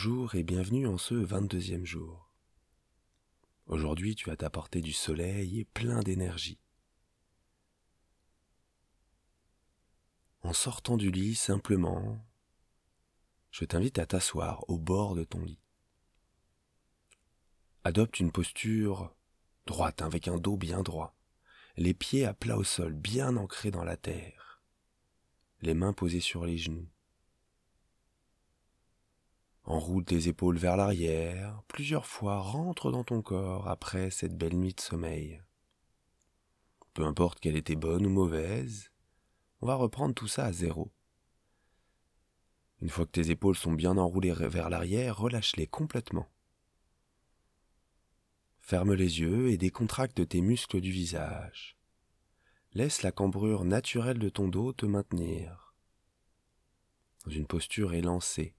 Bonjour et bienvenue en ce 22e jour. Aujourd'hui, tu vas t'apporter du soleil et plein d'énergie. En sortant du lit, simplement, je t'invite à t'asseoir au bord de ton lit. Adopte une posture droite avec un dos bien droit, les pieds à plat au sol, bien ancrés dans la terre, les mains posées sur les genoux. Enroule tes épaules vers l'arrière, plusieurs fois rentre dans ton corps après cette belle nuit de sommeil. Peu importe qu'elle était bonne ou mauvaise, on va reprendre tout ça à zéro. Une fois que tes épaules sont bien enroulées vers l'arrière, relâche-les complètement. Ferme les yeux et décontracte tes muscles du visage. Laisse la cambrure naturelle de ton dos te maintenir dans une posture élancée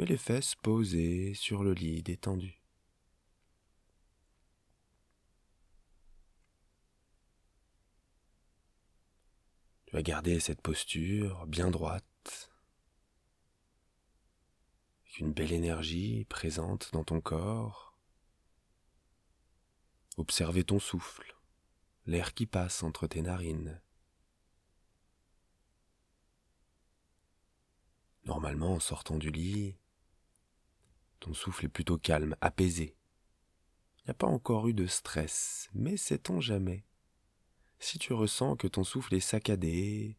mais les fesses posées sur le lit détendu. Tu vas garder cette posture bien droite, avec une belle énergie présente dans ton corps. Observez ton souffle, l'air qui passe entre tes narines. Normalement, en sortant du lit, ton souffle est plutôt calme, apaisé. Il n'y a pas encore eu de stress, mais sait-on jamais Si tu ressens que ton souffle est saccadé,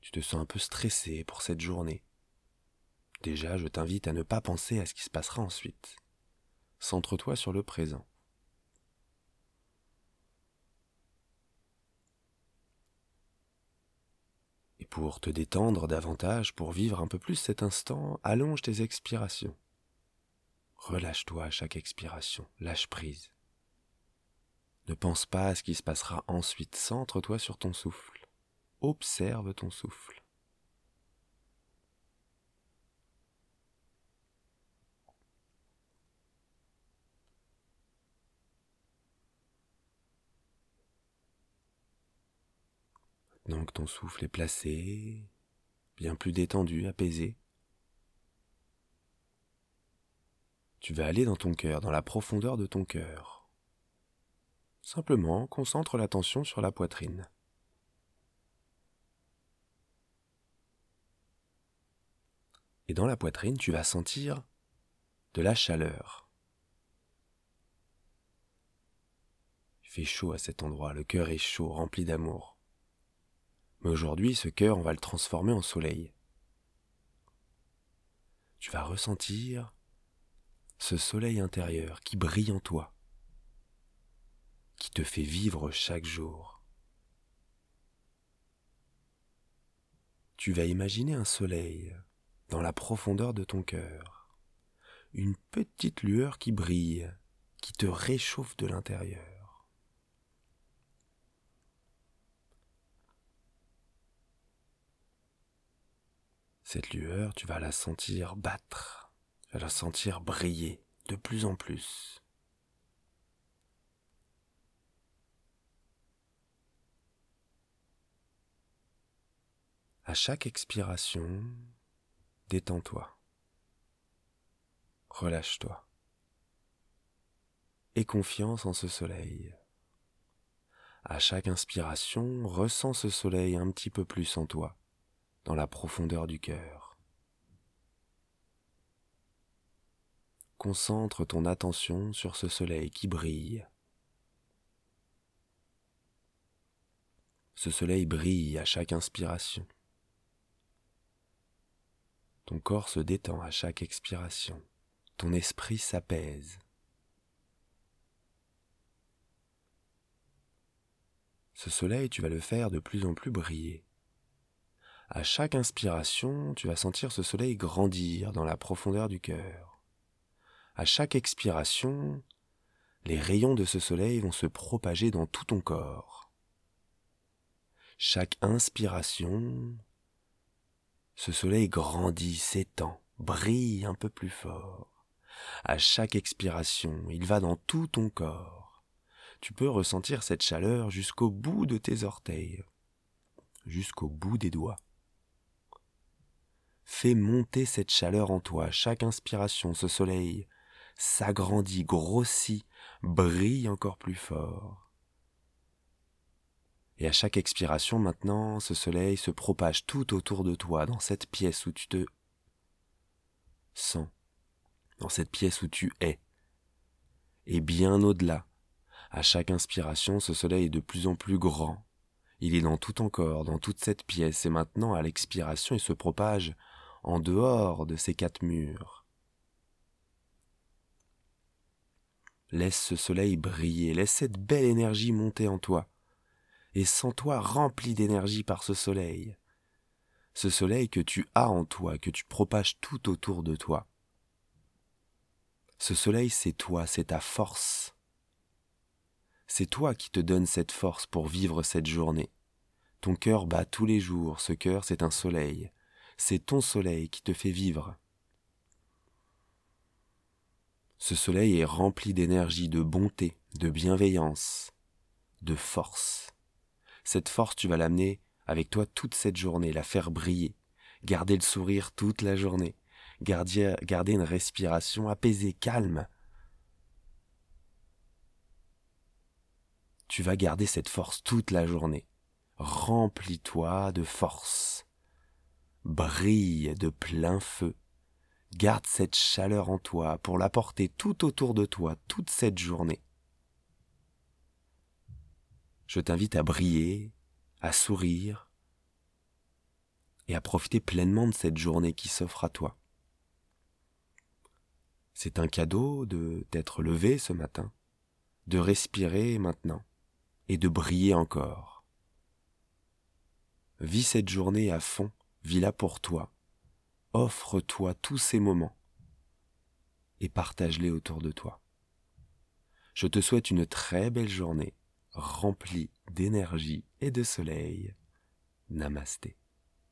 tu te sens un peu stressé pour cette journée. Déjà, je t'invite à ne pas penser à ce qui se passera ensuite. Centre-toi sur le présent. Et pour te détendre davantage, pour vivre un peu plus cet instant, allonge tes expirations. Relâche-toi à chaque expiration, lâche prise. Ne pense pas à ce qui se passera ensuite, centre-toi sur ton souffle. Observe ton souffle. Maintenant que ton souffle est placé, bien plus détendu, apaisé, Tu vas aller dans ton cœur, dans la profondeur de ton cœur. Simplement, concentre l'attention sur la poitrine. Et dans la poitrine, tu vas sentir de la chaleur. Il fait chaud à cet endroit, le cœur est chaud, rempli d'amour. Mais aujourd'hui, ce cœur, on va le transformer en soleil. Tu vas ressentir ce soleil intérieur qui brille en toi, qui te fait vivre chaque jour. Tu vas imaginer un soleil dans la profondeur de ton cœur, une petite lueur qui brille, qui te réchauffe de l'intérieur. Cette lueur, tu vas la sentir battre vas la sentir briller de plus en plus. À chaque expiration, détends-toi, relâche-toi, et confiance en ce soleil. À chaque inspiration, ressens ce soleil un petit peu plus en toi, dans la profondeur du cœur. Concentre ton attention sur ce soleil qui brille. Ce soleil brille à chaque inspiration. Ton corps se détend à chaque expiration. Ton esprit s'apaise. Ce soleil, tu vas le faire de plus en plus briller. À chaque inspiration, tu vas sentir ce soleil grandir dans la profondeur du cœur. À chaque expiration, les rayons de ce soleil vont se propager dans tout ton corps. Chaque inspiration, ce soleil grandit, s'étend, brille un peu plus fort. À chaque expiration, il va dans tout ton corps. Tu peux ressentir cette chaleur jusqu'au bout de tes orteils, jusqu'au bout des doigts. Fais monter cette chaleur en toi. Chaque inspiration, ce soleil s'agrandit, grossit, brille encore plus fort. Et à chaque expiration maintenant, ce soleil se propage tout autour de toi, dans cette pièce où tu te sens, dans cette pièce où tu es, et bien au-delà. À chaque inspiration, ce soleil est de plus en plus grand. Il est dans tout ton corps, dans toute cette pièce, et maintenant, à l'expiration, il se propage en dehors de ces quatre murs. Laisse ce soleil briller, laisse cette belle énergie monter en toi, et sens-toi rempli d'énergie par ce soleil, ce soleil que tu as en toi, que tu propages tout autour de toi. Ce soleil, c'est toi, c'est ta force. C'est toi qui te donne cette force pour vivre cette journée. Ton cœur bat tous les jours, ce cœur, c'est un soleil. C'est ton soleil qui te fait vivre. Ce soleil est rempli d'énergie, de bonté, de bienveillance, de force. Cette force, tu vas l'amener avec toi toute cette journée, la faire briller, garder le sourire toute la journée, garder, une respiration apaisée, calme. Tu vas garder cette force toute la journée. Remplis-toi de force. Brille de plein feu Garde cette chaleur en toi pour l'apporter tout autour de toi toute cette journée. Je t'invite à briller, à sourire et à profiter pleinement de cette journée qui s'offre à toi. C'est un cadeau de d'être levé ce matin, de respirer maintenant et de briller encore. Vis cette journée à fond, vis-la pour toi, offre-toi tous ces moments et partage-les autour de toi. Je te souhaite une très belle journée remplie d'énergie et de soleil. Namasté.